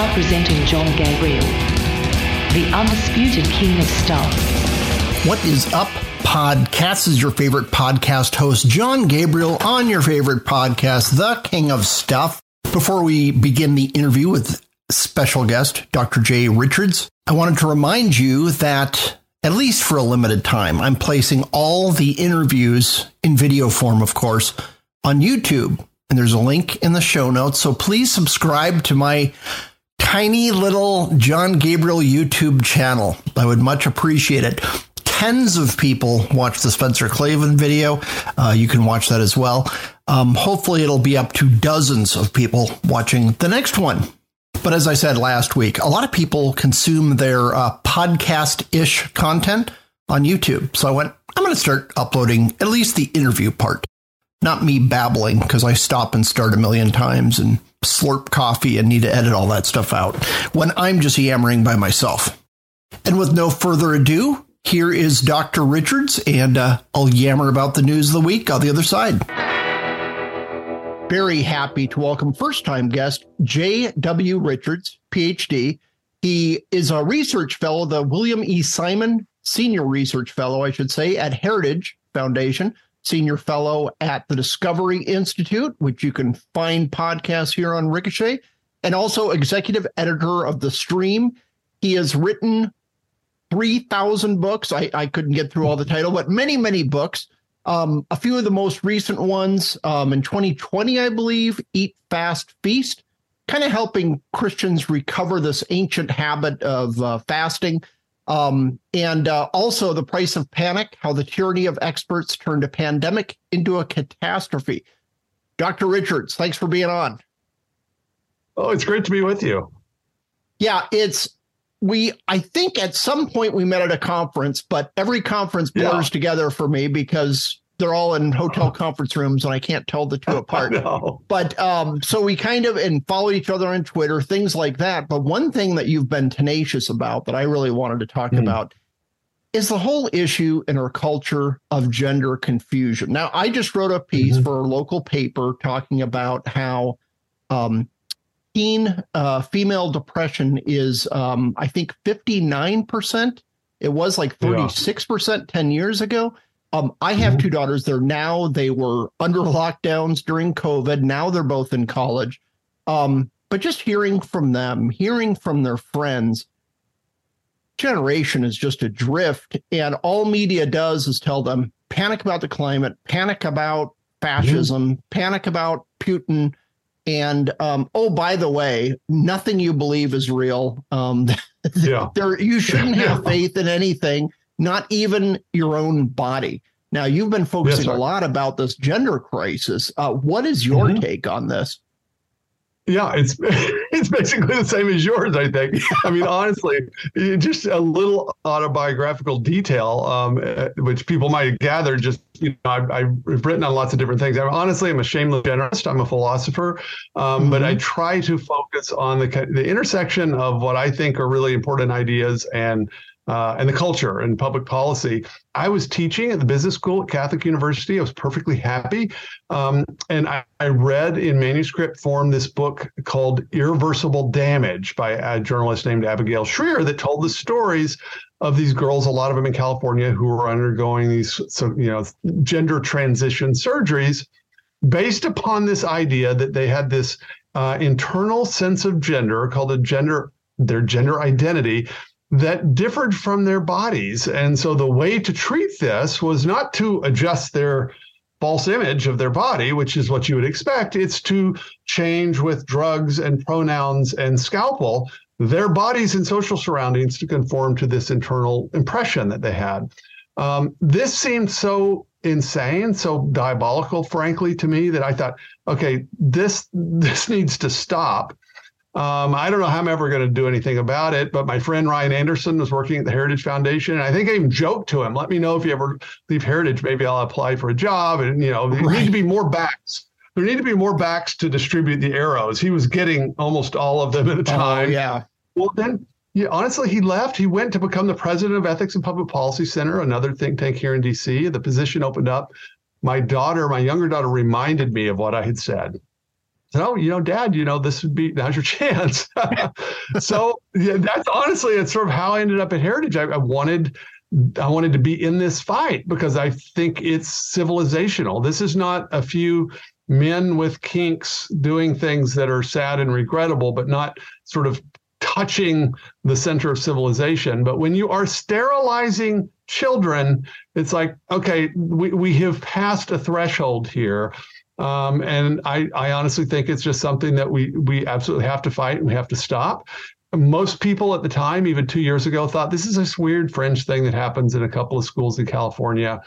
Now presenting John Gabriel, the undisputed king of stuff. What is up, podcast? Is your favorite podcast host, John Gabriel, on your favorite podcast, The King of Stuff. Before we begin the interview with special guest, Dr. Jay Richards, I wanted to remind you that, at least for a limited time, I'm placing all the interviews in video form, of course, on YouTube. And there's a link in the show notes. So please subscribe to my tiny little John Gabriel YouTube channel. I would much appreciate it. Tens of people watch the Spencer Klavan video. Uh, you can watch that as well. Um, hopefully, it'll be up to dozens of people watching the next one. But as I said last week, a lot of people consume their uh, podcast ish content on YouTube. So I went, I'm going to start uploading at least the interview part, not me babbling because I stop and start a million times and slurp coffee and need to edit all that stuff out when I'm just yammering by myself. And with no further ado, here is Dr. Richards, and uh, I'll yammer about the news of the week on the other side. Very happy to welcome first time guest J.W. Richards, PhD. He is a research fellow, the William E. Simon Senior Research Fellow, I should say, at Heritage Foundation senior fellow at the Discovery Institute, which you can find podcasts here on Ricochet, and also executive editor of The Stream. He has written 3,000 books. I, I couldn't get through all the title, but many, many books. Um, a few of the most recent ones um, in 2020, I believe, Eat, Fast, Feast, kind of helping Christians recover this ancient habit of uh, fasting um, and uh, also the price of panic, how the tyranny of experts turned a pandemic into a catastrophe. Dr. Richards, thanks for being on. Oh, it's great to be with you. Yeah, it's we I think at some point we met at a conference, but every conference blurs yeah. together for me because they're all in hotel conference rooms and I can't tell the two apart. But um, so we kind of and follow each other on Twitter, things like that. But one thing that you've been tenacious about that I really wanted to talk mm. about is the whole issue in our culture of gender confusion. Now, I just wrote a piece mm-hmm. for a local paper talking about how um, teen uh, female depression is, um, I think, 59%. It was like 36% yeah. 10 years ago. Um, I have mm-hmm. two daughters. They're now they were under lockdowns during COVID. Now they're both in college. Um, but just hearing from them, hearing from their friends, generation is just adrift, and all media does is tell them panic about the climate, panic about fascism, mm-hmm. panic about Putin, and um, oh, by the way, nothing you believe is real. Um, yeah. there, you shouldn't have faith in anything not even your own body. Now, you've been focusing yes, a lot about this gender crisis. Uh, what is your mm-hmm. take on this? Yeah, it's it's basically the same as yours. I think. I mean, honestly, just a little autobiographical detail, um, uh, which people might gather. Just you know, I've, I've, written on lots of different things. I'm honestly, I'm a shameless generalist. I'm a philosopher, um, mm-hmm. but I try to focus on the the intersection of what I think are really important ideas and uh, and the culture and public policy. I was teaching at the business school at Catholic University. I was perfectly happy. Um, and I, I, read in manuscript form this book called Irreversible Damage by a journalist named Abigail Shrier that told the stories of these girls, a lot of them in California, who were undergoing these, so, you know, gender transition surgeries based upon this idea that they had this uh, internal sense of gender called a gender their gender identity that differed from their bodies. And so the way to treat this was not to adjust their false image of their body, which is what you would expect. It's to change with drugs and pronouns and scalpel their bodies and social surroundings to conform to this internal impression that they had. Um, this seemed so insane, so diabolical, frankly, to me that I thought, okay, this this needs to stop. Um, I don't know how I'm ever going to do anything about it, but my friend Ryan Anderson was working at the Heritage Foundation, and I think I even joked to him, "Let me know if you ever leave Heritage. Maybe I'll apply for a job." And you know, there right. need to be more backs. There need to be more backs to distribute the arrows. He was getting almost all of them at a oh, time. Oh, yeah. Well, then, yeah, honestly, he left. He went to become the president of Ethics and Public Policy Center, another think tank here in D.C. The position opened up. My daughter, my younger daughter, reminded me of what I had said said, "Oh, you know, Dad, you know, this would be now's your chance." so yeah, that's honestly, it's sort of how I ended up at Heritage. I, I, wanted, I wanted to be in this fight because I think it's civilizational. This is not a few men with kinks doing things that are sad and regrettable, but not sort of touching the center of civilization. But when you are sterilizing children, it's like, okay, we, we have passed a threshold here. Um, and I, I honestly think it's just something that we we absolutely have to fight and we have to stop. Most people at the time, even two years ago, thought this is this weird fringe thing that happens in a couple of schools in California.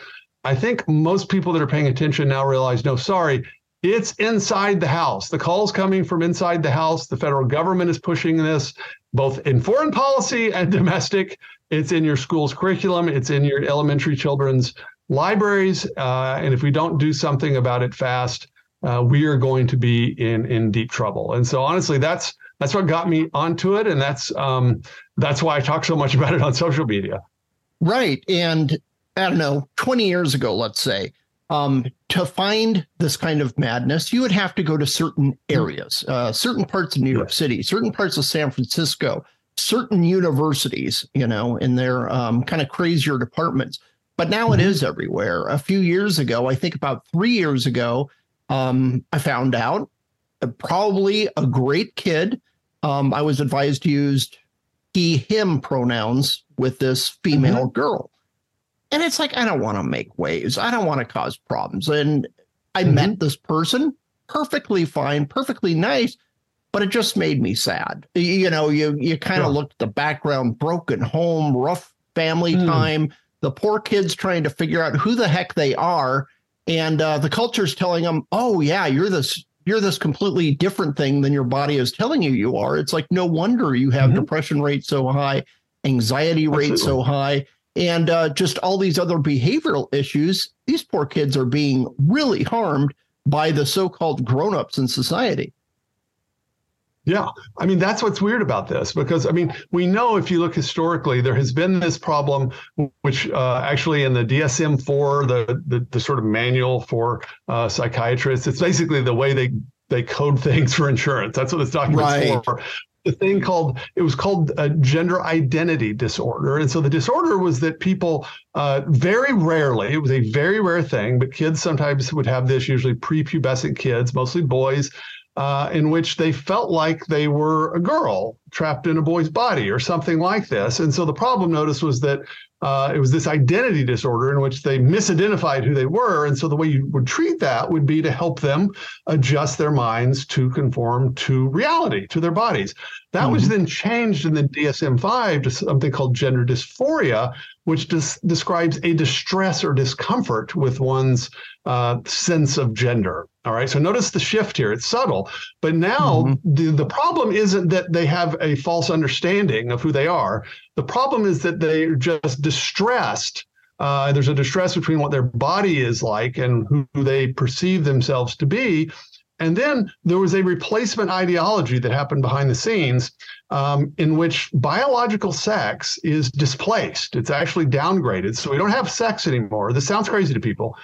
I think most people that are paying attention now realize, no, sorry, it's inside the house. The call's coming from inside the house. The federal government is pushing this, both in foreign policy and domestic. It's in your school's curriculum. It's in your elementary children's libraries. Uh, and if we don't do something about it fast, uh, we are going to be in in deep trouble. And so, honestly, that's that's what got me onto it, and that's um, that's why I talk so much about it on social media. Right, and I don't know, twenty years ago, let's say, um, to find this kind of madness, you would have to go to certain areas, uh, certain parts of New York City, certain parts of San Francisco, certain universities, you know, in their um, kind of crazier departments. But now mm-hmm. it is everywhere. A few years ago, I think about three years ago, um, I found out uh, probably a great kid. Um, I was advised to use he, him pronouns with this female mm-hmm. girl. And it's like, I don't want to make waves. I don't want to cause problems. And I mm-hmm. met this person perfectly fine, perfectly nice, but it just made me sad. You know, you you kind of yeah. look at the background, broken home, rough family mm. time, the poor kids trying to figure out who the heck they are. And uh, the culture's telling them oh yeah you're this you're this completely different thing than your body is telling you you are. It's like no wonder you have mm-hmm. depression rates so high anxiety rates so high and uh, just all these other behavioral issues. These poor kids are being really harmed by the so-called grown-ups in society yeah. I mean, that's what's weird about this because, I mean, we know if you look historically, there has been this problem, which uh, actually in the DSM 4, the, the, the, sort of manual for uh, psychiatrists, it's basically the way they, they code things for insurance. That's what this document's right. for. The thing called, it was called a gender identity disorder. And so the disorder was that people uh, very rarely, it was a very rare thing, but kids sometimes would have this, usually prepubescent kids, mostly boys uh, in which they felt like they were a girl trapped in a boy's body or something like this. And so the problem, notice, was that uh, it was this identity disorder in which they misidentified who they were. And so the way you would treat that would be to help them adjust their minds to conform to reality, to their bodies. That mm-hmm. was then changed in the DSM 5 to something called gender dysphoria, which des- describes a distress or discomfort with one's uh, sense of gender. All right. So notice the shift here. It's subtle. But now mm-hmm. the, the problem isn't that they have a false understanding of who they are. The problem is that they're just distressed. Uh, there's a distress between what their body is like and who they perceive themselves to be. And then there was a replacement ideology that happened behind the scenes um, in which biological sex is displaced. It's actually downgraded. So we don't have sex anymore. This sounds crazy to people.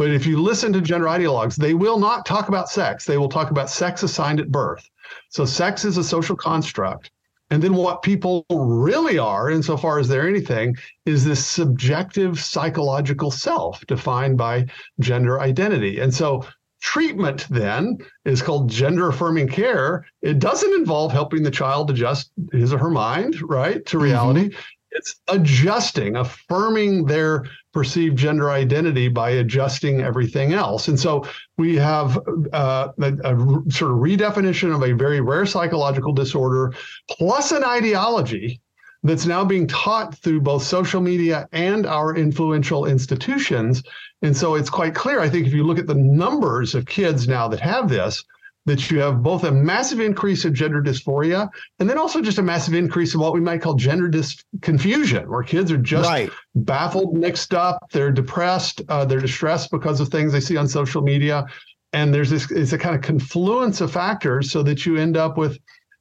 But if you listen to gender ideologues, they will not talk about sex. They will talk about sex assigned at birth. So sex is a social construct. And then what people really are, insofar as they're anything, is this subjective psychological self defined by gender identity. And so treatment then is called gender affirming care. It doesn't involve helping the child adjust his or her mind, right, to reality. Mm-hmm. It's adjusting, affirming their perceived gender identity by adjusting everything else. And so we have uh, a, a, sort of redefinition of a very rare psychological disorder plus an ideology that's now being taught through both social media and our influential institutions. And so it's quite clear, I think, if you look at the numbers of kids now that have this, that you have both a massive increase of gender dysphoria and then also just a massive increase in what we might call gender dis- confusion, where kids are just right. baffled, mixed up, they're depressed, uh, they're distressed because of things they see on social media. And there's this, it's a kind of confluence of factors so that you end up with,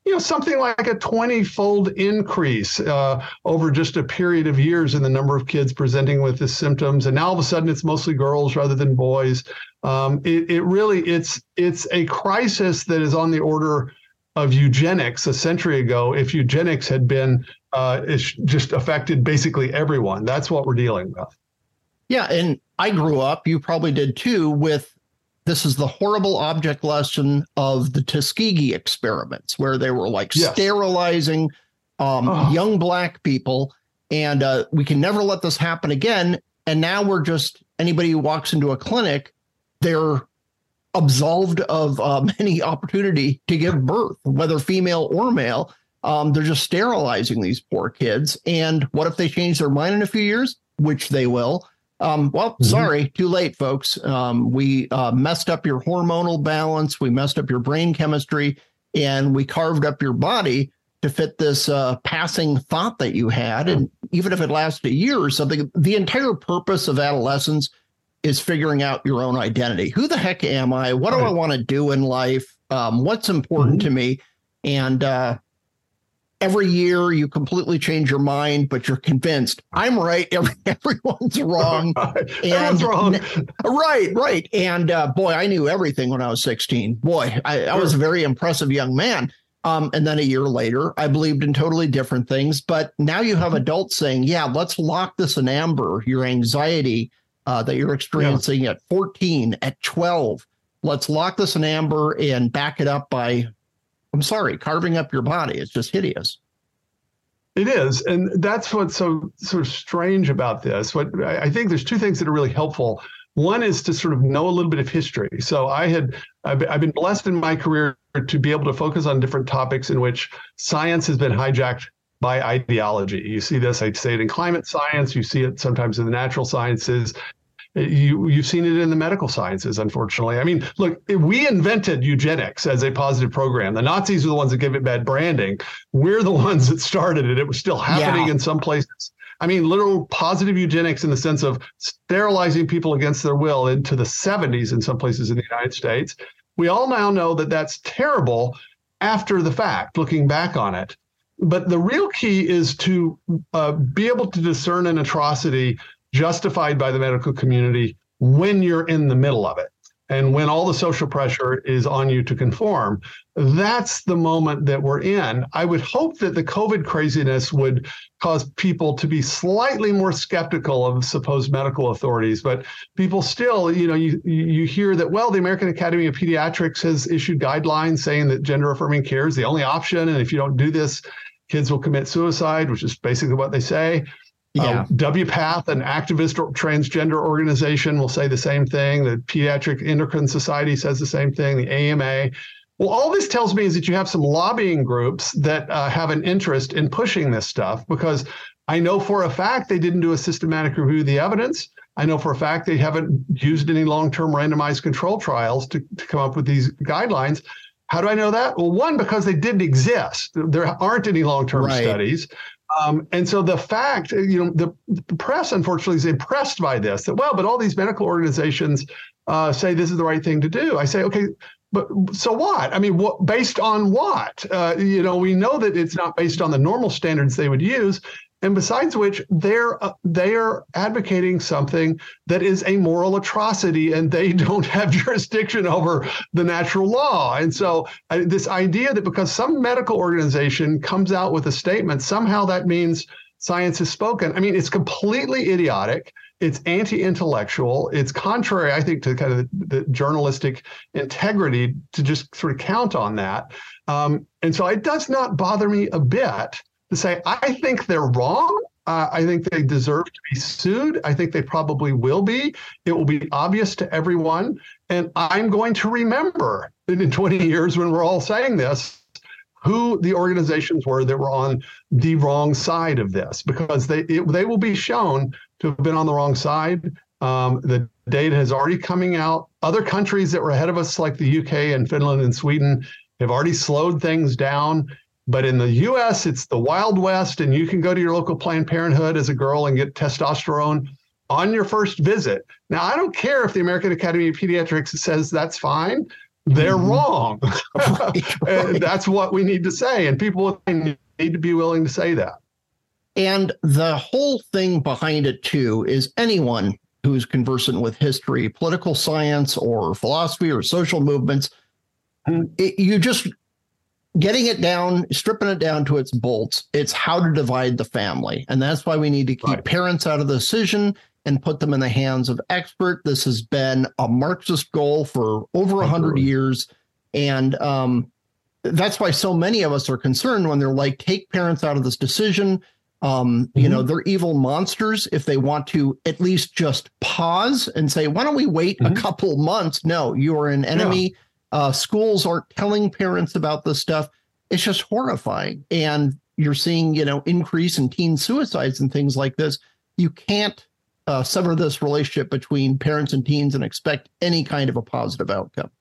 you know, something like a 20 fold increase uh, over just a period of years in the number of kids presenting with the symptoms. And now all of a sudden it's mostly girls rather than boys. Um, it, it really, it's, it's a crisis that is on the order of eugenics a century ago if eugenics had been uh, just affected basically everyone. That's what we're dealing with. Yeah, and I grew up, you probably did too, with this is the horrible object lesson of the Tuskegee experiments, where they were like yes. sterilizing um, oh. young black people, and uh, we can never let this happen again. And now we're just anybody who walks into a clinic, they're absolved of um, any opportunity to give birth, whether female or male. Um, they're just sterilizing these poor kids. And what if they change their mind in a few years, which they will? Um, well, mm-hmm. sorry, too late, folks. Um, we uh, messed up your hormonal balance, we messed up your brain chemistry, and we carved up your body to fit this uh, passing thought that you had. And even if it lasts a year or something, the entire purpose of adolescence is figuring out your own identity. Who the heck am I? What do I want to do in life? Um, what's important mm-hmm. to me? And uh, every year you completely change your mind, but you're convinced I'm right. Every, everyone's wrong. and wrong. right, right. And uh, boy, I knew everything when I was 16. Boy, I, I was a very impressive young man. Um, and then a year later, I believed in totally different things. But now you have adults saying, yeah, let's lock this in amber, your anxiety, uh, that you're experiencing yeah. at 14, at 12. Let's lock this in amber and back it up by, I'm sorry, carving up your body. It's just hideous. It is, and that's what's so sort of strange about this. What I think there's two things that are really helpful. One is to sort of know a little bit of history. So I had I've, I've been blessed in my career to be able to focus on different topics in which science has been hijacked by ideology. You see this—I'd say it in climate science, you see it sometimes in the natural sciences, you you've seen it in the medical sciences, unfortunately. I mean, look, we invented eugenics as a positive program. The Nazis are the ones that give it bad branding. We're the ones that started it. It was still happening yeah. in some places. I mean, literal positive eugenics in the sense of sterilizing people against their will into the 70s in some places in the United States. We all now know that that's terrible after the fact, looking back on it. But the real key is to uh, be able to discern an atrocity justified by the medical community when you're in the middle of it and when all the social pressure is on you to conform. That's the moment that we're in. I would hope that the covid craziness would cause people to be slightly more skeptical of supposed medical authorities but people still you know you you hear that well the american academy of pediatrics has issued guidelines saying that gender affirming care is the only option and if you don't do this kids will commit suicide which is basically what they say yeah. Uh, WPATH, an activist transgender organization, will say the same thing. The Pediatric Endocrine Society says the same thing. The AMA. Well, all this tells me is that you have some lobbying groups that uh, have an interest in pushing this stuff because I know for a fact they didn't do a systematic review of the evidence. I know for a fact they haven't used any long term randomized control trials to, to come up with these guidelines. How do I know that? Well, one, because they didn't exist. There aren't any long term right. studies. Um, and so the fact, you know, the, the, press unfortunately is impressed by this that, well, but all these medical organizations uh, say this is the right thing to do. I say, okay, but so what? I mean, what, based on what? Uh, you know, we know that it's not based on the normal standards they would use. And besides which, they're uh, they are advocating something that is a moral atrocity, and they don't have jurisdiction over the natural law. And so, uh, this idea that because some medical organization comes out with a statement, somehow that means science is spoken. I mean, it's completely idiotic. It's anti-intellectual. It's contrary, I think, to kind of the, the journalistic integrity to just sort of count on that. Um, and so, it does not bother me a bit to say, I think they're wrong. Uh, I think they deserve to be sued. I think they probably will be. It will be obvious to everyone. And I'm going to remember in 20 years when we're all saying this who the organizations were that were on the wrong side of this because they it, they will be shown to have been on the wrong side. Um, the data has already coming out. Other countries that were ahead of us, like the UK and Finland and Sweden, have already slowed things down. But in the US, it's the Wild West, and you can go to your local Planned Parenthood as a girl and get testosterone on your first visit. Now, I don't care if the American Academy of Pediatrics says that's fine. they're mm-hmm. wrong. right, right. and that's what we need to say. And people need to be willing to say that. And the whole thing behind it, too, is anyone who's conversant with history, political science, or philosophy or social movements, it, you just getting it down, stripping it down to its bolts. It's how to divide the family. And that's why we need to keep right. parents out of the decision and put them in the hands of expert. This has been a Marxist goal for over a hundred years. And um, that's why so many of us are concerned when they're like, take parents out of this decision. Um, mm-hmm. You know, they're evil monsters if they want to at least just pause and say, why don't we wait mm-hmm. a couple months? No, you are an enemy. Yeah. Uh, schools aren't telling parents about this stuff. It's just horrifying. And you're seeing, you know, increase in teen suicides and things like this. You can't uh, sever this relationship between parents and teens and expect any kind of a positive outcome.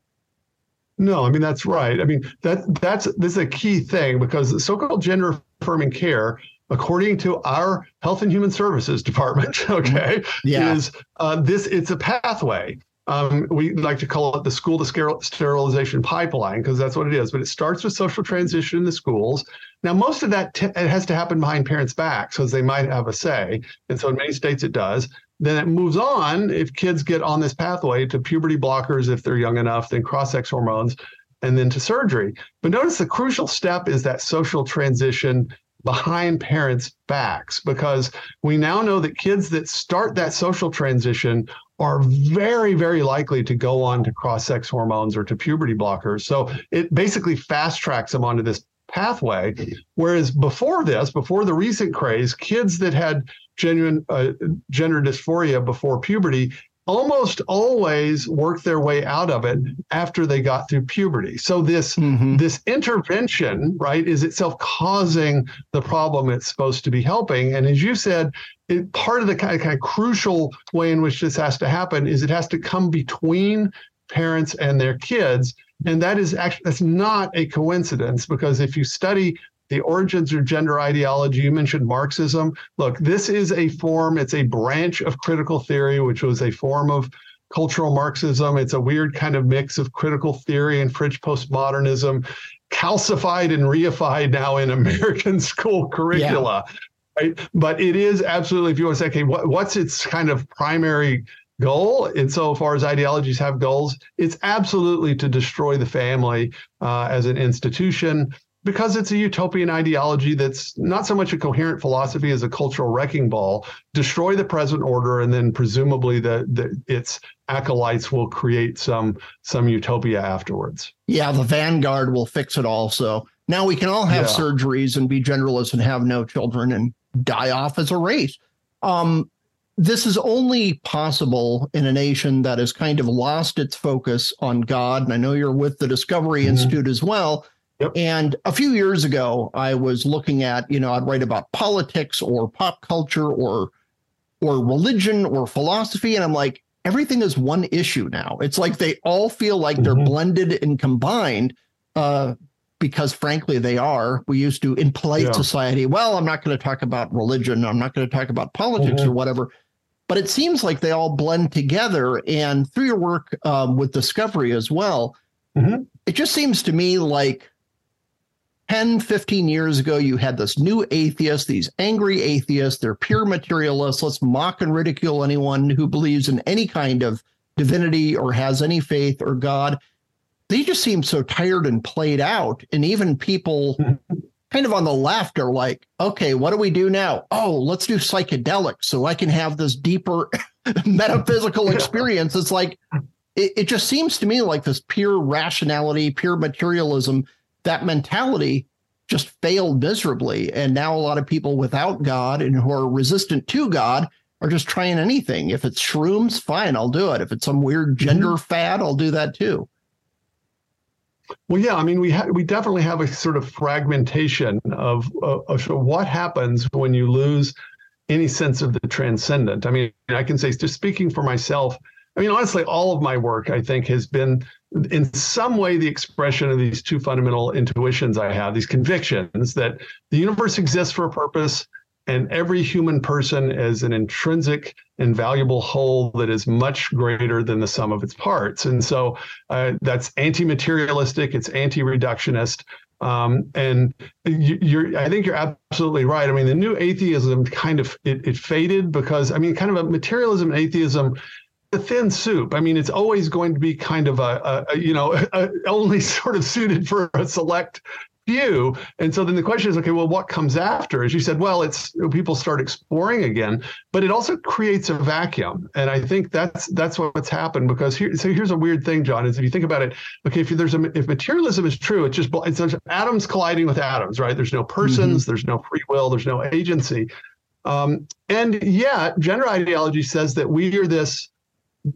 No, I mean that's right. I mean that that's this is a key thing because so-called gender affirming care, according to our Health and Human Services Department, okay, yeah. is uh, this it's a pathway. Um, we like to call it the school to sterilization pipeline because that's what it is. But it starts with social transition in the schools. Now, most of that t- it has to happen behind parents' backs because they might have a say, and so in many states it does. Then it moves on if kids get on this pathway to puberty blockers if they're young enough, then cross-sex hormones, and then to surgery. But notice the crucial step is that social transition behind parents' backs because we now know that kids that start that social transition are very, very likely to go on to cross sex hormones or to puberty blockers. So it basically fast tracks them onto this pathway. Whereas before this, before the recent craze, kids that had genuine uh, gender dysphoria before puberty almost always work their way out of it after they got through puberty. So this mm-hmm. this intervention, right, is itself causing the problem it's supposed to be helping. And as you said, it, part of the kind of, kind of crucial way in which this has to happen is it has to come between parents and their kids. And that is actually that's not a coincidence because if you study the origins of gender ideology. You mentioned Marxism. Look, this is a form, it's a branch of critical theory, which was a form of cultural Marxism. It's a weird kind of mix of critical theory and French postmodernism, calcified and reified now in American school curricula. Yeah. Right? But it is absolutely, if you want to say, okay, what, what's its kind of primary goal insofar as ideologies have goals it's absolutely to destroy the family uh, as an institution because it's a utopian ideology that's not so much a coherent philosophy as a cultural wrecking ball destroy the present order and then presumably the, the its acolytes will create some some utopia afterwards. Yeah the vanguard will fix it all. So now we can all have yeah. surgeries and be generalists and have no children and die off as a race. Um, this is only possible in a nation that has kind of lost its focus on god. And i know you're with the discovery mm-hmm. institute as well Yep. And a few years ago, I was looking at, you know, I'd write about politics or pop culture or or religion or philosophy, and I'm like, everything is one issue now. It's like they all feel like they're mm-hmm. blended and combined. Uh, because frankly, they are. We used to in polite yeah. society. Well, I'm not going to talk about religion. I'm not going to talk about politics mm-hmm. or whatever. But it seems like they all blend together. And through your work um, with Discovery as well, mm-hmm. it just seems to me like 10, 15 years ago, you had this new atheist, these angry atheists, they're pure materialists. Let's mock and ridicule anyone who believes in any kind of divinity or has any faith or God. They just seem so tired and played out. And even people kind of on the left are like, okay, what do we do now? Oh, let's do psychedelics so I can have this deeper metaphysical experience. It's like, it, it just seems to me like this pure rationality, pure materialism that mentality just failed miserably. And now a lot of people without God and who are resistant to God are just trying anything. If it's shrooms, fine, I'll do it. If it's some weird mm-hmm. gender fad, I'll do that too. Well, yeah, I mean, we ha- we definitely have a sort of fragmentation of, uh, of what happens when you lose any sense of the transcendent. I mean, I can say, just speaking for myself, I mean, honestly, all of my work, I think, has been in some way the expression of these two fundamental intuitions I have, these convictions that the universe exists for a purpose and every human person is an intrinsic and valuable whole that is much greater than the sum of its parts. And so uh, that's anti-materialistic. It's anti-reductionist. Um, and you, I think you're absolutely right. I mean, the new atheism kind of it, it faded because I mean, kind of a materialism atheism the thin soup. I mean, it's always going to be kind of a, a, you know, a, only sort of suited for a select few. And so then the question is, okay, well, what comes after? As you said, well, it's people start exploring again, but it also creates a vacuum. And I think that's that's what's happened because here, so here's a weird thing, John, is if you think about it, okay, if there's a if materialism is true, it's just it's atoms colliding with atoms, right? There's no persons, mm-hmm. there's no free will, there's no agency. Um, and yet, gender ideology says that we are this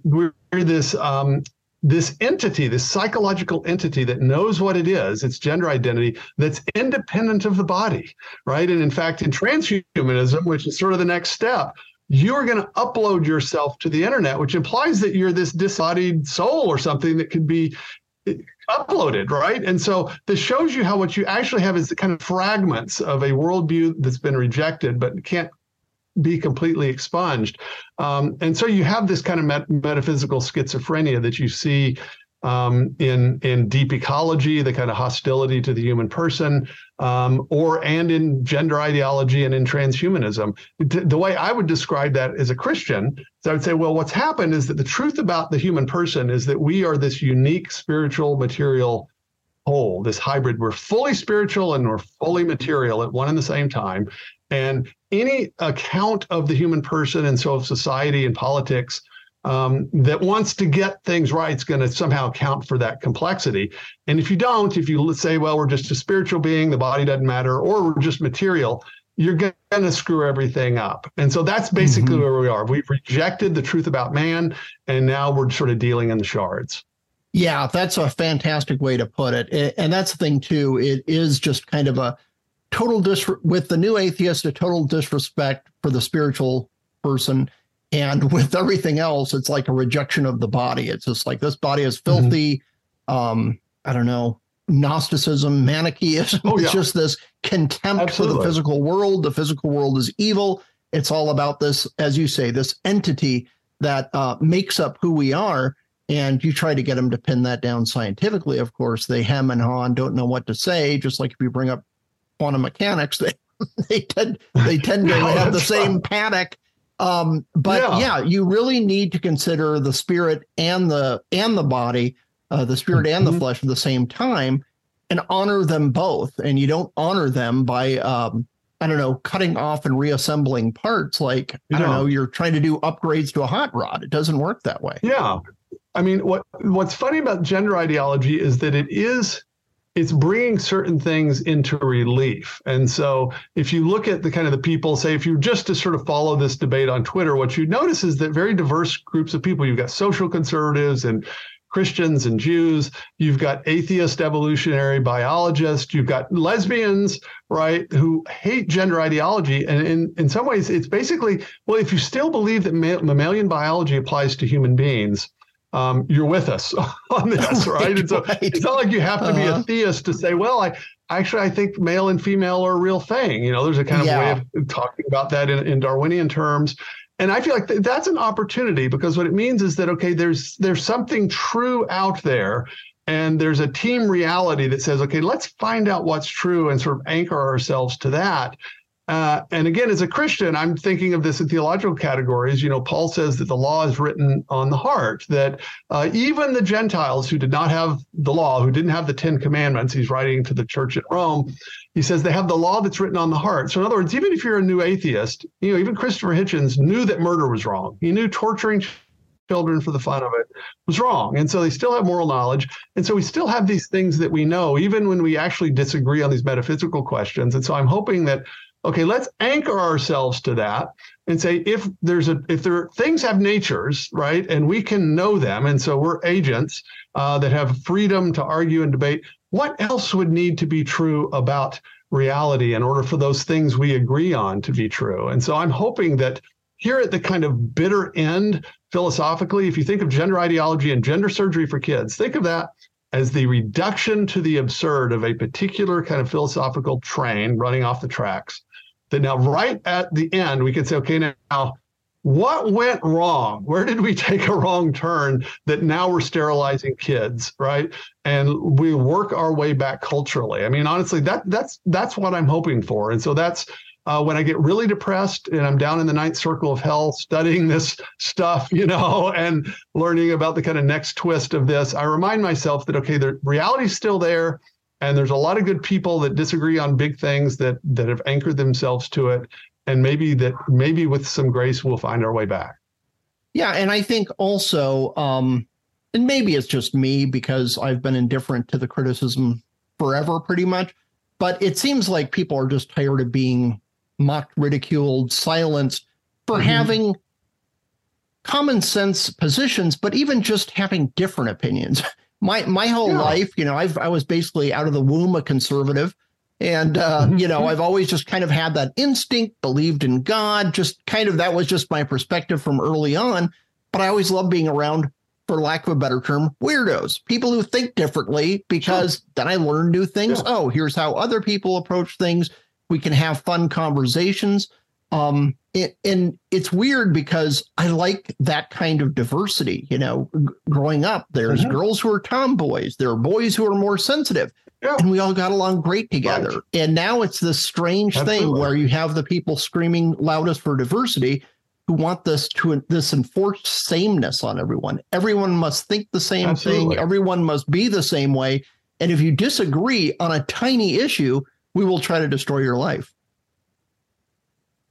we're this um, this entity, this psychological entity that knows what it is, its gender identity, that's independent of the body, right? And in fact, in transhumanism, which is sort of the next step, you are going to upload yourself to the internet, which implies that you're this disembodied soul or something that can be eh, uploaded, right? And so this shows you how what you actually have is kind of fragments of a worldview that's been rejected, but can't be completely expunged. Um, and so you have this kind of met- metaphysical schizophrenia that you see um, in in deep ecology, the kind of hostility to the human person, um, or and in gender ideology and in transhumanism. The way I would describe that as a Christian, so I would say, well, what's happened is that the truth about the human person is that we are this unique spiritual material whole, this hybrid. We're fully spiritual and we're fully material at one and the same time. And any account of the human person and so of society and politics um, that wants to get things right is going to somehow account for that complexity. And if you don't, if you say, well, we're just a spiritual being, the body doesn't matter, or we're just material, you're going to screw everything up. And so that's basically mm-hmm. where we are. We've rejected the truth about man, and now we're sort of dealing in the shards. Yeah, that's a fantastic way to put it. And that's the thing, too. It is just kind of a total dis with the new atheist, a total disrespect for the spiritual person. And with everything else, it's like a rejection of the body. It's just like this body is mm-hmm. filthy. Mm-hmm. Um, I don't know, Gnosticism, Manichaeism. Oh, yeah. It's just this contempt Absolutely. for the physical world. The physical world is evil. It's all about this, as you say, this entity that uh, makes up who we are. And you try to get them to pin that down scientifically. Of course, they hem and haw and don't know what to say. Just like if you bring up quantum mechanics, they they tend they tend to no, have the same right. panic. Um, but yeah. yeah. you really need to consider the spirit and the and the body, uh, the spirit mm-hmm. and the mm-hmm. flesh at the same time, and honor them both. And you don't honor them by um, I don't know, cutting off and reassembling parts. Like I don't know, you're trying to do upgrades to a hot rod. It doesn't work that way. Yeah, I mean, what what's funny about gender ideology is that it is it's bringing certain things into relief. And so if you look at the kind of the people, say, if you just to sort of follow this debate on Twitter, what you notice is that very diverse groups of people, you've got social conservatives and Christians and Jews, you've got atheist evolutionary biologists, you've got lesbians, right, who hate gender ideology. And in, in some ways, it's basically, well, if you still believe that mammalian biology applies to human beings, um, you're with us on this, right? right and so right. it's not like you have to uh-huh. be a uh-huh. theist to say, well, I actually I think male and female are a real thing. You know, there's a kind of yeah. way of talking about that in, in Darwinian terms. And I feel like th- that's an opportunity because what it means is that okay, there's there's something true out there, and there's a team reality that says, okay, let's find out what's true and sort of anchor ourselves to that. Uh, and again, as a Christian, I'm thinking of this in theological categories. You know, Paul says that the law is written on the heart, that uh, even the Gentiles who did not have the law, who didn't have the Ten Commandments, he's writing to the church at Rome, he says they have the law that's written on the heart. So, in other words, even if you're a new atheist, you know, even Christopher Hitchens knew that murder was wrong. He knew torturing children for the fun of it was wrong. And so they still have moral knowledge. And so we still have these things that we know, even when we actually disagree on these metaphysical questions. And so I'm hoping that okay let's anchor ourselves to that and say if there's a if there things have natures right and we can know them and so we're agents uh, that have freedom to argue and debate what else would need to be true about reality in order for those things we agree on to be true? And so i'm hoping that here at the kind of bitter end philosophically if you think of gender ideology and gender surgery for kids think of that as the reduction to the absurd of a particular kind of philosophical train running off the tracks that now right at the end we can say, okay, now what went wrong? Where did we take a wrong turn that now we're sterilizing kids, right? And we work our way back culturally. I mean, honestly, that that's that's what I'm hoping for. And so that's uh, when I get really depressed and I'm down in the ninth circle of hell studying this stuff, you know, and learning about the kind of next twist of this, I remind myself that okay, the reality's still there, and there's a lot of good people that disagree on big things that that have anchored themselves to it, and maybe that maybe with some grace we'll find our way back. Yeah, and I think also, um, and maybe it's just me because I've been indifferent to the criticism forever, pretty much. But it seems like people are just tired of being mocked, ridiculed, silenced for mm-hmm. having common sense positions, but even just having different opinions. My my whole yeah. life, you know, I've I was basically out of the womb a conservative. And uh, mm-hmm. you know, I've always just kind of had that instinct, believed in God, just kind of that was just my perspective from early on. But I always loved being around, for lack of a better term, weirdos, people who think differently, because sure. then I learn new things. Yeah. Oh, here's how other people approach things we can have fun conversations. Um, it, and it's weird because I like that kind of diversity. You know, g- growing up, there's mm-hmm. girls who are tomboys, there are boys who are more sensitive, yeah. and we all got along great together. Right. And now it's this strange Absolutely. thing where you have the people screaming loudest for diversity who want this to this enforced sameness on everyone. Everyone must think the same Absolutely. thing. Everyone must be the same way. And if you disagree on a tiny issue, we will try to destroy your life.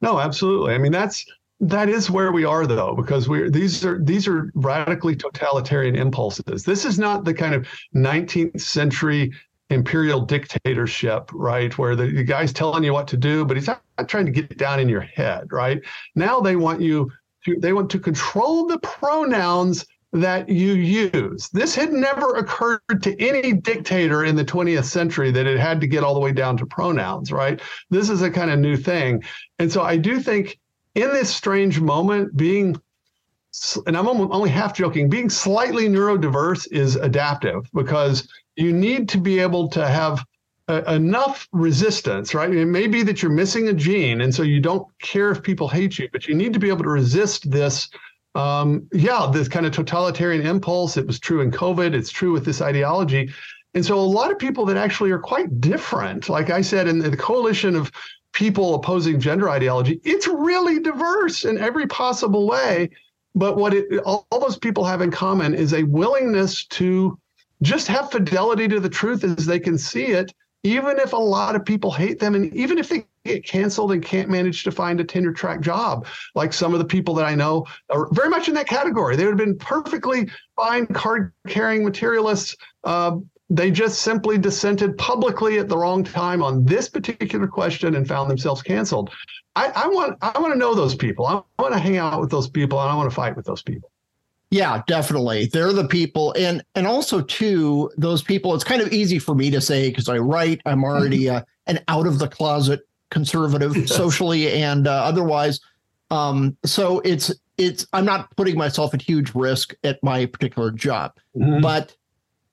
No, absolutely. I mean, that's that is where we are though because we're these are these are radically totalitarian impulses this is not the kind of 19th century imperial dictatorship right where the, the guy's telling you what to do but he's not, not trying to get down in your head right now they want you to they want to control the pronouns that you use. This had never occurred to any dictator in the 20th century that it had to get all the way down to pronouns, right? This is a kind of new thing. And so I do think in this strange moment, being, and I'm only half joking, being slightly neurodiverse is adaptive because you need to be able to have a, enough resistance, right? It may be that you're missing a gene, and so you don't care if people hate you, but you need to be able to resist this um, yeah, this kind of totalitarian impulse. It was true in COVID. It's true with this ideology. And so a lot of people that actually are quite different, like I said, in the coalition of people opposing gender ideology, it's really diverse in every possible way. But what it, all, all those people have in common is a willingness to just have fidelity to the truth as they can see it, even if a lot of people hate them, and even if they get canceled and can't manage to find a tenure track job. Like some of the people that I know are very much in that category. They would have been perfectly fine card carrying materialists. Uh, they just simply dissented publicly at the wrong time on this particular question and found themselves canceled. I, I want I want to know those people. I want to hang out with those people and I want to fight with those people. Yeah, definitely. They're the people, and and also too those people. It's kind of easy for me to say because I write. I'm already uh, an out of the closet conservative socially and uh, otherwise. Um, so it's it's I'm not putting myself at huge risk at my particular job, mm-hmm. but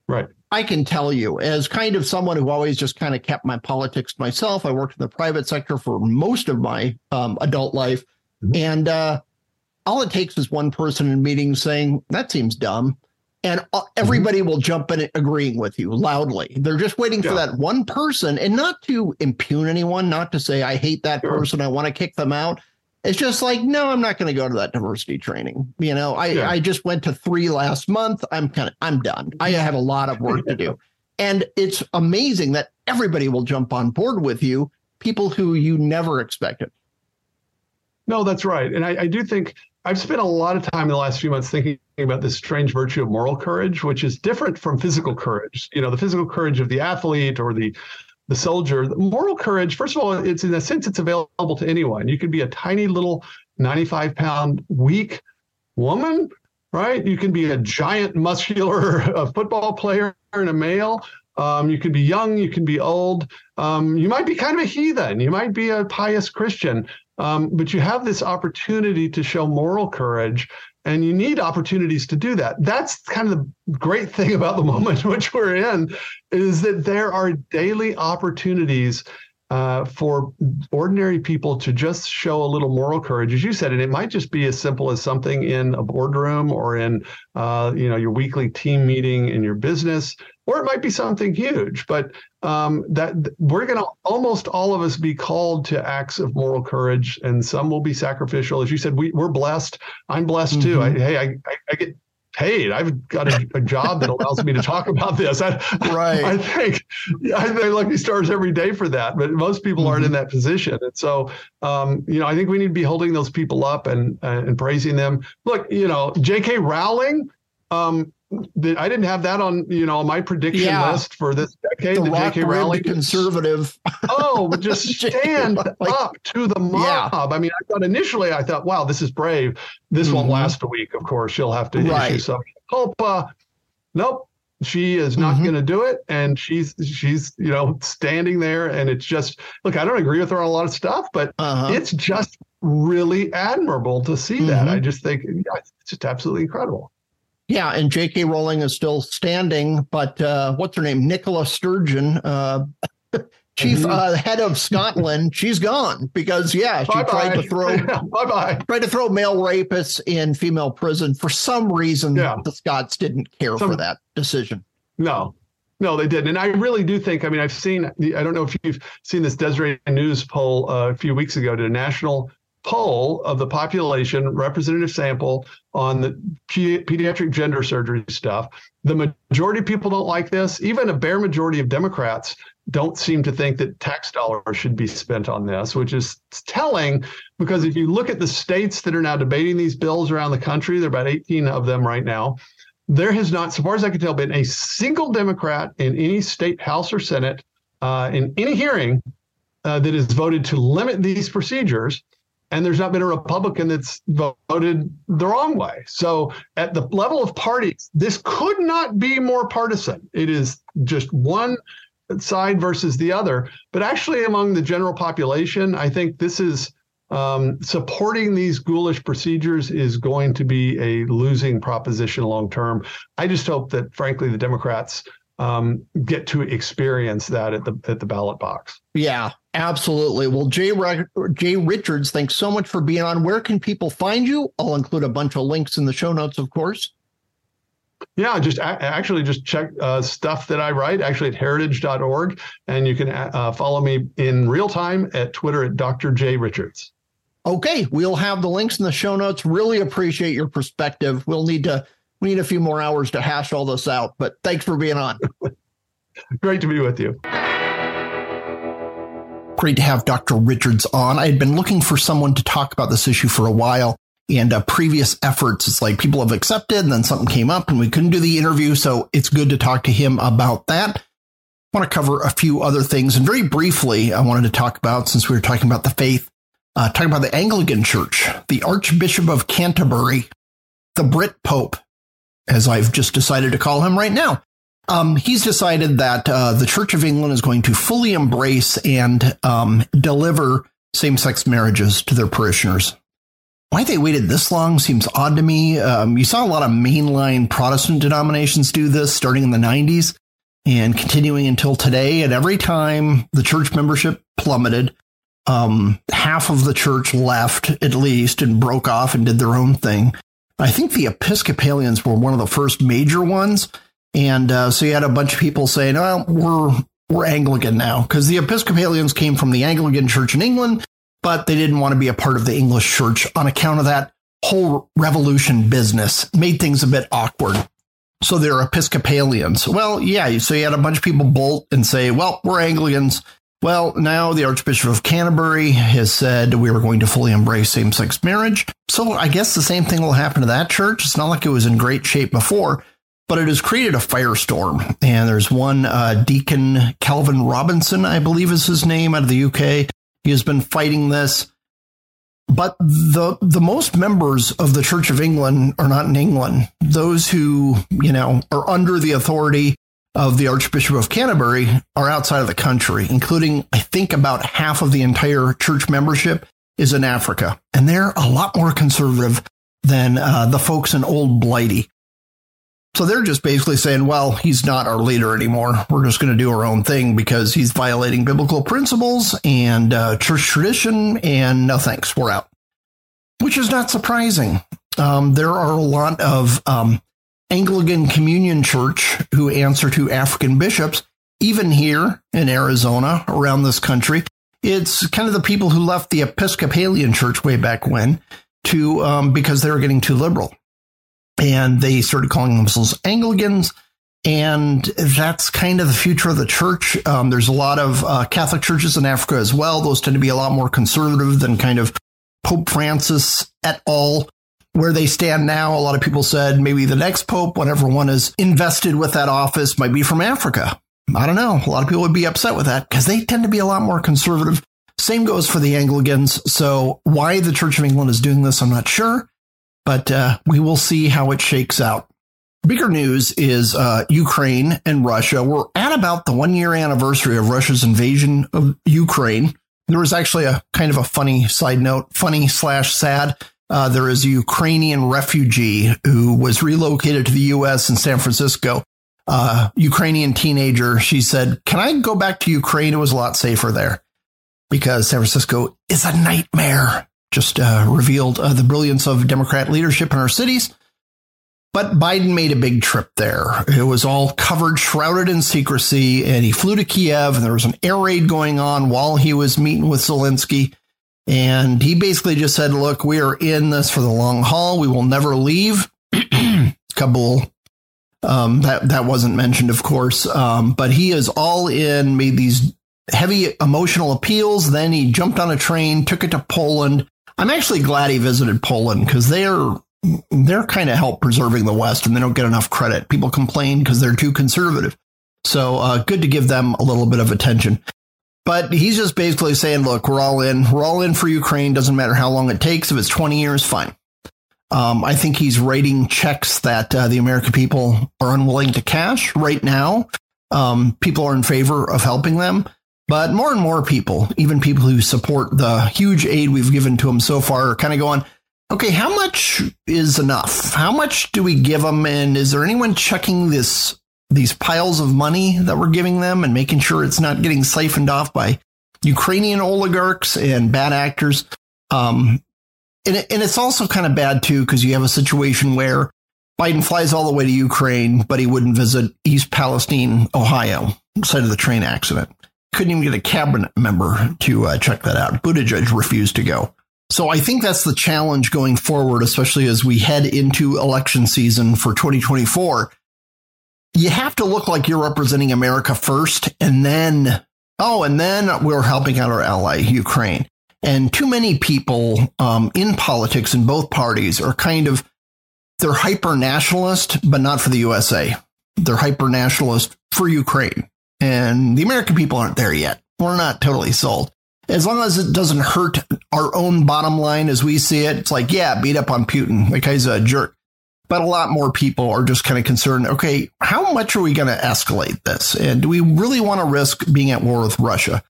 right. I can tell you, as kind of someone who always just kind of kept my politics to myself, I worked in the private sector for most of my um, adult life, mm-hmm. and uh, all it takes is one person in meetings saying that seems dumb, and mm-hmm. everybody will jump in agreeing with you loudly. They're just waiting yeah. for that one person and not to impugn anyone, not to say, I hate that sure. person, I want to kick them out. It's just like, no, I'm not going to go to that diversity training. You know, I, yeah. I just went to three last month. I'm kind of, I'm done. I have a lot of work to do. And it's amazing that everybody will jump on board with you, people who you never expected. No, that's right. And I, I do think I've spent a lot of time in the last few months thinking about this strange virtue of moral courage, which is different from physical courage. You know, the physical courage of the athlete or the the soldier. Moral courage, first of all, it's in a sense it's available to anyone. You could be a tiny little 95 pound weak woman, right? You can be a giant muscular football player and a male. Um, you can be young, you can be old. Um, you might be kind of a heathen. You might be a pious Christian. Um, but you have this opportunity to show moral courage, and you need opportunities to do that. That's kind of the great thing about the moment which we're in, is that there are daily opportunities uh, for ordinary people to just show a little moral courage, as you said, and it might just be as simple as something in a boardroom or in uh, you know your weekly team meeting in your business, or it might be something huge. But um, that we're going to almost all of us be called to acts of moral courage, and some will be sacrificial. As you said, we, we're blessed. I'm blessed too. Mm-hmm. I, hey, I, I get paid. I've got a, a, job that allows me to talk about this. I, right. I think I think lucky stars every day for that, but most people mm-hmm. aren't in that position. And so, um, you know, I think we need to be holding those people up and uh, and praising them. Look, you know, J.K. Rowling. Um, I didn't have that on, you know, my prediction yeah. list for this decade. The, the J.K. Rowling conservative. Oh, just stand like, up to the mob. Yeah. I mean, I thought initially, I thought, wow, this is brave. This mm-hmm. won't last a week. Of course, she'll have to right. issue some culpa. Nope, she is not mm-hmm. going to do it, and she's she's you know standing there, and it's just look. I don't agree with her on a lot of stuff, but uh-huh. it's just really admirable to see mm-hmm. that. I just think yeah, it's just absolutely incredible. Yeah, and J.K. Rowling is still standing, but uh, what's her name? Nicola Sturgeon, uh, chief mm-hmm. uh, head of Scotland, she's gone because yeah, she Bye-bye. tried to throw bye bye tried to throw male rapists in female prison for some reason. Yeah. the Scots didn't care some, for that decision. No, no, they didn't. And I really do think. I mean, I've seen. I don't know if you've seen this Deseret News poll uh, a few weeks ago. Did a national poll of the population, representative sample on the pediatric gender surgery stuff. The majority of people don't like this. Even a bare majority of Democrats don't seem to think that tax dollars should be spent on this, which is telling because if you look at the states that are now debating these bills around the country, there are about 18 of them right now. There has not, so far as I can tell, been a single Democrat in any state House or Senate uh, in any hearing uh, that has voted to limit these procedures and there's not been a Republican that's voted the wrong way. So at the level of parties, this could not be more partisan. It is just one side versus the other. But actually, among the general population, I think this is um, supporting these ghoulish procedures is going to be a losing proposition long term. I just hope that, frankly, the Democrats um, get to experience that at the at the ballot box. Yeah, absolutely. Well, Jay Jay Richards, thanks so much for being on. Where can people find you? I'll include a bunch of links in the show notes, of course. Yeah, just actually just check uh, stuff that I write actually at heritage.org, and you can uh, follow me in real time at Twitter at Dr. J Richards. Okay, we'll have the links in the show notes. Really appreciate your perspective. We'll need to we need a few more hours to hash all this out, but thanks for being on. Great to be with you. Great to have Dr. Richards on. I had been looking for someone to talk about this issue for a while. And uh, previous efforts, it's like people have accepted, and then something came up, and we couldn't do the interview. So it's good to talk to him about that. I want to cover a few other things. And very briefly, I wanted to talk about, since we were talking about the faith, uh, talking about the Anglican Church, the Archbishop of Canterbury, the Brit Pope, as I've just decided to call him right now. Um, he's decided that uh, the Church of England is going to fully embrace and um, deliver same sex marriages to their parishioners. Why they waited this long seems odd to me. Um, you saw a lot of mainline Protestant denominations do this starting in the 90s and continuing until today. And every time the church membership plummeted, um, half of the church left at least and broke off and did their own thing. I think the Episcopalians were one of the first major ones. And uh, so you had a bunch of people saying, "Oh, we're we're Anglican now," because the Episcopalians came from the Anglican Church in England, but they didn't want to be a part of the English Church on account of that whole revolution business. Made things a bit awkward. So they're Episcopalians. Well, yeah. So you had a bunch of people bolt and say, "Well, we're Anglicans." Well, now the Archbishop of Canterbury has said we are going to fully embrace same sex marriage. So I guess the same thing will happen to that church. It's not like it was in great shape before, but it has created a firestorm. And there's one uh, Deacon Calvin Robinson, I believe is his name, out of the UK. He has been fighting this. But the the most members of the Church of England are not in England. Those who, you know, are under the authority of the Archbishop of Canterbury are outside of the country, including, I think, about half of the entire church membership is in Africa. And they're a lot more conservative than uh, the folks in Old Blighty. So they're just basically saying, well, he's not our leader anymore. We're just going to do our own thing because he's violating biblical principles and uh, church tradition. And no thanks, we're out. Which is not surprising. Um, there are a lot of um, Anglican Communion Church who answer to African bishops, even here in Arizona, around this country. It's kind of the people who left the Episcopalian Church way back when to um, because they were getting too liberal and they started calling themselves Anglicans. And that's kind of the future of the church. Um, there's a lot of uh, Catholic churches in Africa as well. Those tend to be a lot more conservative than kind of Pope Francis et al. Where they stand now, a lot of people said maybe the next pope, whenever one is invested with that office, might be from Africa. I don't know. A lot of people would be upset with that because they tend to be a lot more conservative. Same goes for the Anglicans. So why the Church of England is doing this, I'm not sure but uh, we will see how it shakes out. Bigger news is uh, Ukraine and Russia. We're at about the one year anniversary of Russia's invasion of Ukraine. There was actually a kind of a funny side note, funny slash sad. Uh, there is a Ukrainian refugee who was relocated to the U.S. in San Francisco. Uh, Ukrainian teenager. She said, "Can I go back to Ukraine? It was a lot safer there because San Francisco is a nightmare." just uh, revealed uh, the brilliance of Democrat leadership in our cities. But Biden made a big trip there. It was all covered, shrouded in secrecy, and he flew to Kiev, and there was an air raid going on while he was meeting with Zelensky. And he basically just said, Look, we are in this for the long haul. We will never leave Kabul. Um, that, that wasn't mentioned, of course. Um, but he is all in, made these heavy emotional appeals. Then he jumped on a train, took it to Poland, I'm actually glad he visited Poland because they're they're kind of help preserving the West and they don't get enough credit. People complain because they're too conservative. So uh, good to give them a little bit of attention. But he's just basically saying, look, we're all in. We're all in for Ukraine. Doesn't matter how long it takes. If it's 20 years, fine. Um, I think he's writing checks that uh, the American people are unwilling to cash right now. Um, people are in favor of helping them. But more and more people, even people who support the huge aid we've given to them so far, are kind of going, okay, how much is enough? How much do we give them? And is there anyone checking this these piles of money that we're giving them and making sure it's not getting siphoned off by Ukrainian oligarchs and bad actors? Um, and, it, and it's also kind of bad too because you have a situation where Biden flies all the way to Ukraine, but he wouldn't visit East Palestine, Ohio, site of the train accident couldn't even get a cabinet member to uh, check that out. Buttigieg refused to go. So I think that's the challenge going forward, especially as we head into election season for 2024. You have to look like you're representing America first, and then, oh, and then we're helping out our ally, Ukraine. And too many people um, in politics in both parties are kind of, they're hyper nationalist, but not for the USA. They're hyper nationalist for Ukraine. And the American people aren't there yet. We're not totally sold. As long as it doesn't hurt our own bottom line as we see it, it's like, yeah, beat up on Putin. That guy's a jerk. But a lot more people are just kind of concerned okay, how much are we going to escalate this? And do we really want to risk being at war with Russia?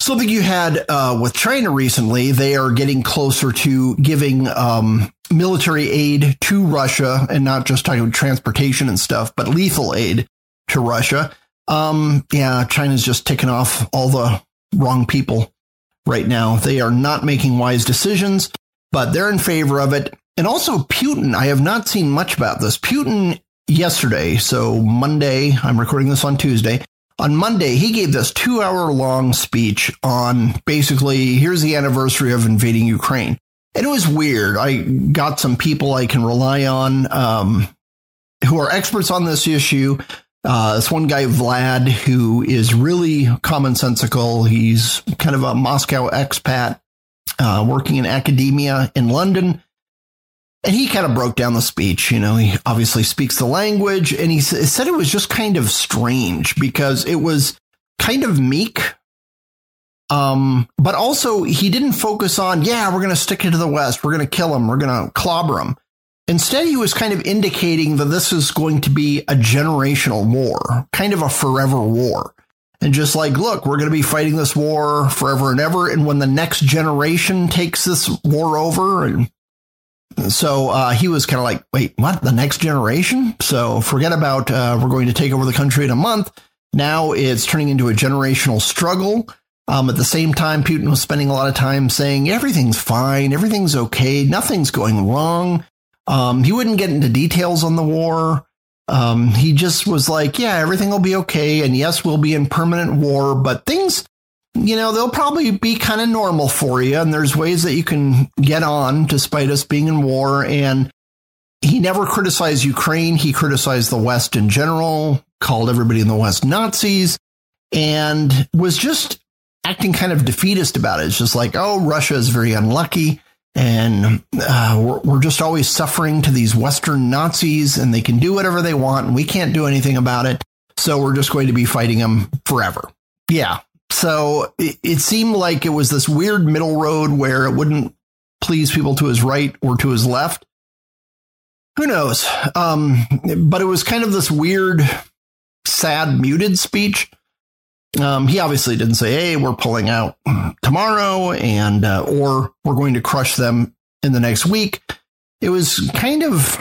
Something you had uh, with China recently, they are getting closer to giving um, military aid to Russia and not just talking about transportation and stuff, but lethal aid to Russia. Um, yeah, China's just ticking off all the wrong people right now. They are not making wise decisions, but they're in favor of it. And also Putin, I have not seen much about this. Putin yesterday, so Monday, I'm recording this on Tuesday. On Monday, he gave this two hour long speech on basically, here's the anniversary of invading Ukraine. And it was weird. I got some people I can rely on um, who are experts on this issue uh, this one guy, Vlad, who is really commonsensical. He's kind of a Moscow expat uh, working in academia in London. And he kind of broke down the speech. You know, he obviously speaks the language. And he said it was just kind of strange because it was kind of meek. Um, but also he didn't focus on, yeah, we're going to stick it to the West. We're going to kill him. We're going to clobber him. Instead, he was kind of indicating that this is going to be a generational war, kind of a forever war. And just like, look, we're going to be fighting this war forever and ever. And when the next generation takes this war over, and So uh, he was kind of like, wait, what? The next generation? So forget about uh, we're going to take over the country in a month. Now it's turning into a generational struggle. Um, at the same time, Putin was spending a lot of time saying everything's fine, everything's okay, nothing's going wrong. Um, he wouldn't get into details on the war. Um, he just was like, yeah, everything will be okay. And yes, we'll be in permanent war, but things, you know, they'll probably be kind of normal for you. And there's ways that you can get on despite us being in war. And he never criticized Ukraine. He criticized the West in general, called everybody in the West Nazis, and was just acting kind of defeatist about it. It's just like, oh, Russia is very unlucky and uh, we're, we're, just always suffering to these Western Nazis, and they can do whatever they want, and we can't do anything about it. So we're just going to be fighting them forever. Yeah. So it, it seemed like it was this weird middle road where it wouldn't please people to his right or to his left. Who knows? Um, but it was kind of this weird, sad, muted speech um, he obviously didn't say, "Hey, we're pulling out tomorrow," and uh, or we're going to crush them in the next week. It was kind of,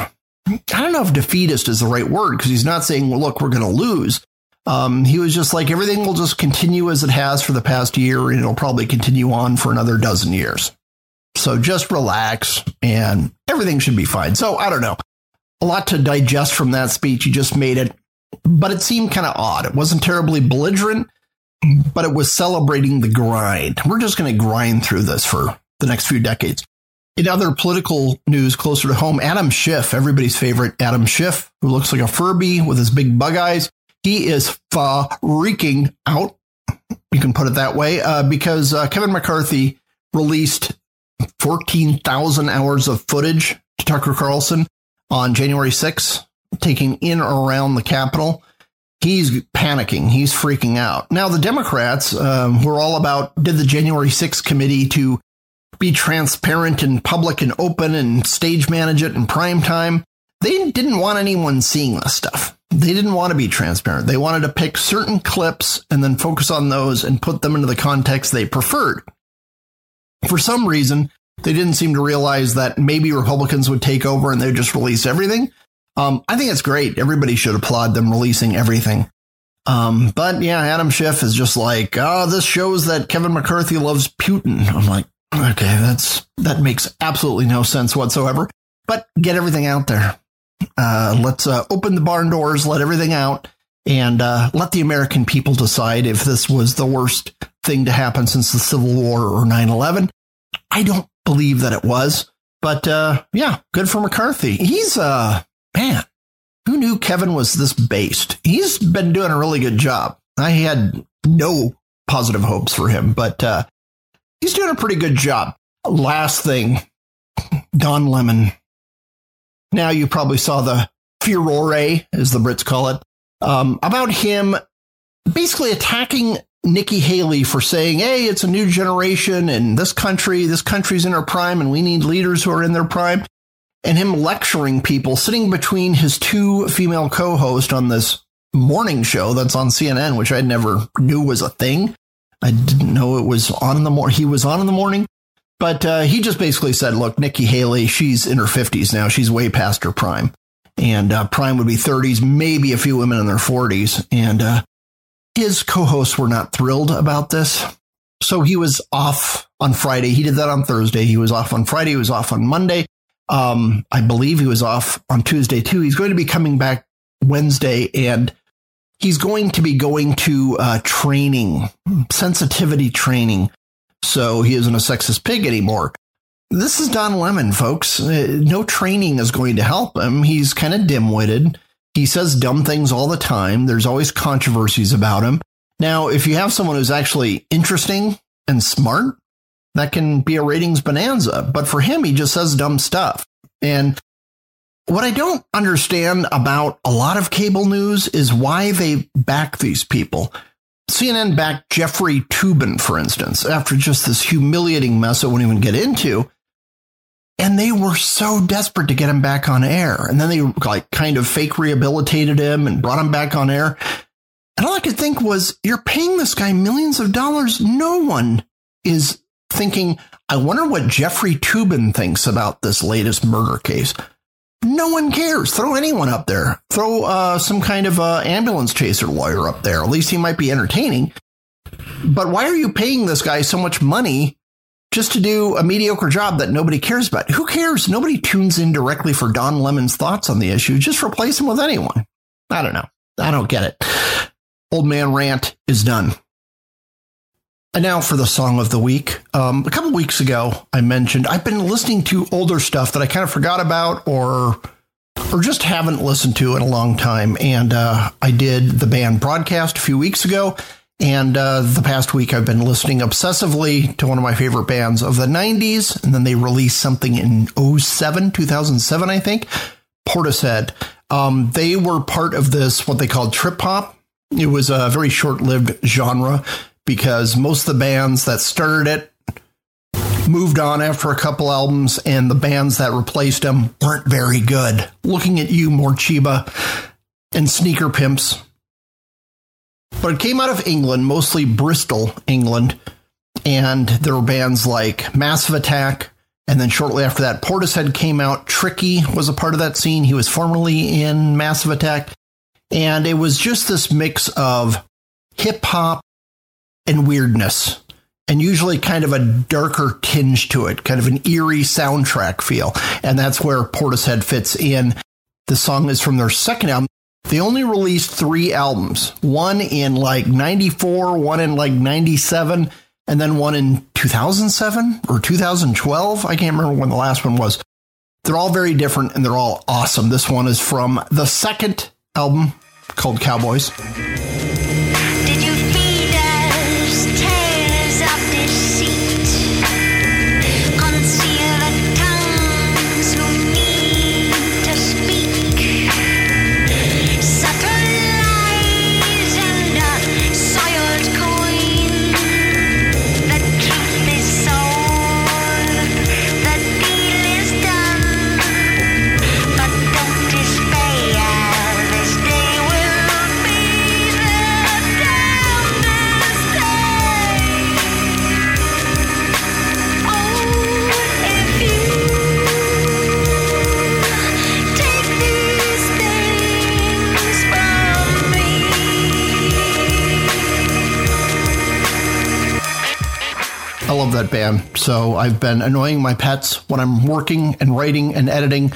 I don't know if defeatist is the right word because he's not saying, "Well, look, we're going to lose." Um, he was just like, everything will just continue as it has for the past year, and it'll probably continue on for another dozen years. So just relax, and everything should be fine. So I don't know, a lot to digest from that speech. He just made it, but it seemed kind of odd. It wasn't terribly belligerent but it was celebrating the grind. We're just going to grind through this for the next few decades. In other political news closer to home, Adam Schiff, everybody's favorite Adam Schiff, who looks like a Furby with his big bug eyes, he is freaking out. You can put it that way, uh, because uh, Kevin McCarthy released 14,000 hours of footage to Tucker Carlson on January 6th, taking in or around the Capitol he's panicking. He's freaking out. Now, the Democrats um, were all about did the January 6th committee to be transparent and public and open and stage manage it in prime time. They didn't want anyone seeing this stuff. They didn't want to be transparent. They wanted to pick certain clips and then focus on those and put them into the context they preferred. For some reason, they didn't seem to realize that maybe Republicans would take over and they'd just release everything. Um, I think it's great. Everybody should applaud them releasing everything. Um, but yeah, Adam Schiff is just like, oh, this shows that Kevin McCarthy loves Putin. I'm like, okay, that's that makes absolutely no sense whatsoever. But get everything out there. Uh, let's uh, open the barn doors, let everything out, and uh, let the American people decide if this was the worst thing to happen since the Civil War or 9 11. I don't believe that it was, but uh, yeah, good for McCarthy. He's uh, man, who knew Kevin was this based? He's been doing a really good job. I had no positive hopes for him, but uh, he's doing a pretty good job. Last thing, Don Lemon. Now you probably saw the furore, as the Brits call it, um, about him basically attacking Nikki Haley for saying, "Hey, it's a new generation, and this country, this country's in our prime, and we need leaders who are in their prime." and him lecturing people sitting between his two female co-hosts on this morning show that's on CNN, which I never knew was a thing. I didn't know it was on in the morning. He was on in the morning, but uh, he just basically said, "Look, Nikki Haley, she's in her fifties now. She's way past her prime, and uh, prime would be thirties, maybe a few women in their forties." And uh, his co-hosts were not thrilled about this, so he was off on Friday. He did that on Thursday. He was off on Friday. He was off on Monday. Um, I believe he was off on Tuesday too. He's going to be coming back Wednesday and he's going to be going to uh, training, sensitivity training. So he isn't a sexist pig anymore. This is Don Lemon, folks. Uh, no training is going to help him. He's kind of dim witted. He says dumb things all the time. There's always controversies about him. Now, if you have someone who's actually interesting and smart, that can be a ratings bonanza. But for him, he just says dumb stuff. And what I don't understand about a lot of cable news is why they back these people. CNN backed Jeffrey Toobin, for instance, after just this humiliating mess I won't even get into. And they were so desperate to get him back on air. And then they like kind of fake rehabilitated him and brought him back on air. And all I could think was, you're paying this guy millions of dollars. No one is thinking, I wonder what Jeffrey Toobin thinks about this latest murder case. No one cares. Throw anyone up there. Throw uh, some kind of uh, ambulance chaser lawyer up there. At least he might be entertaining. But why are you paying this guy so much money just to do a mediocre job that nobody cares about? Who cares? Nobody tunes in directly for Don Lemon's thoughts on the issue. Just replace him with anyone. I don't know. I don't get it. Old man rant is done. And now for the song of the week. Um, a couple weeks ago, I mentioned I've been listening to older stuff that I kind of forgot about or or just haven't listened to in a long time. And uh, I did the band broadcast a few weeks ago. And uh, the past week, I've been listening obsessively to one of my favorite bands of the 90s. And then they released something in 07, 2007, I think, Portishead. Um, they were part of this, what they called trip hop. It was a very short lived genre because most of the bands that started it moved on after a couple albums, and the bands that replaced them weren't very good. Looking at you, Morcheeba and Sneaker Pimps. But it came out of England, mostly Bristol, England, and there were bands like Massive Attack, and then shortly after that, Portishead came out. Tricky was a part of that scene. He was formerly in Massive Attack. And it was just this mix of hip hop and weirdness, and usually kind of a darker tinge to it, kind of an eerie soundtrack feel. And that's where Portishead fits in. The song is from their second album. They only released three albums one in like 94, one in like 97, and then one in 2007 or 2012. I can't remember when the last one was. They're all very different and they're all awesome. This one is from the second album called Cowboys. I've been annoying my pets when I'm working and writing and editing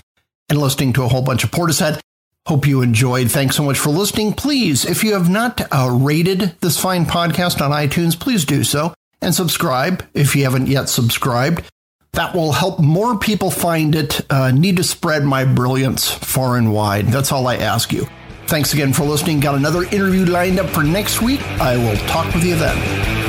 and listening to a whole bunch of Portishead. Hope you enjoyed. Thanks so much for listening. Please, if you have not uh, rated this fine podcast on iTunes, please do so and subscribe if you haven't yet subscribed. That will help more people find it. Uh, need to spread my brilliance far and wide. That's all I ask you. Thanks again for listening. Got another interview lined up for next week. I will talk with you then.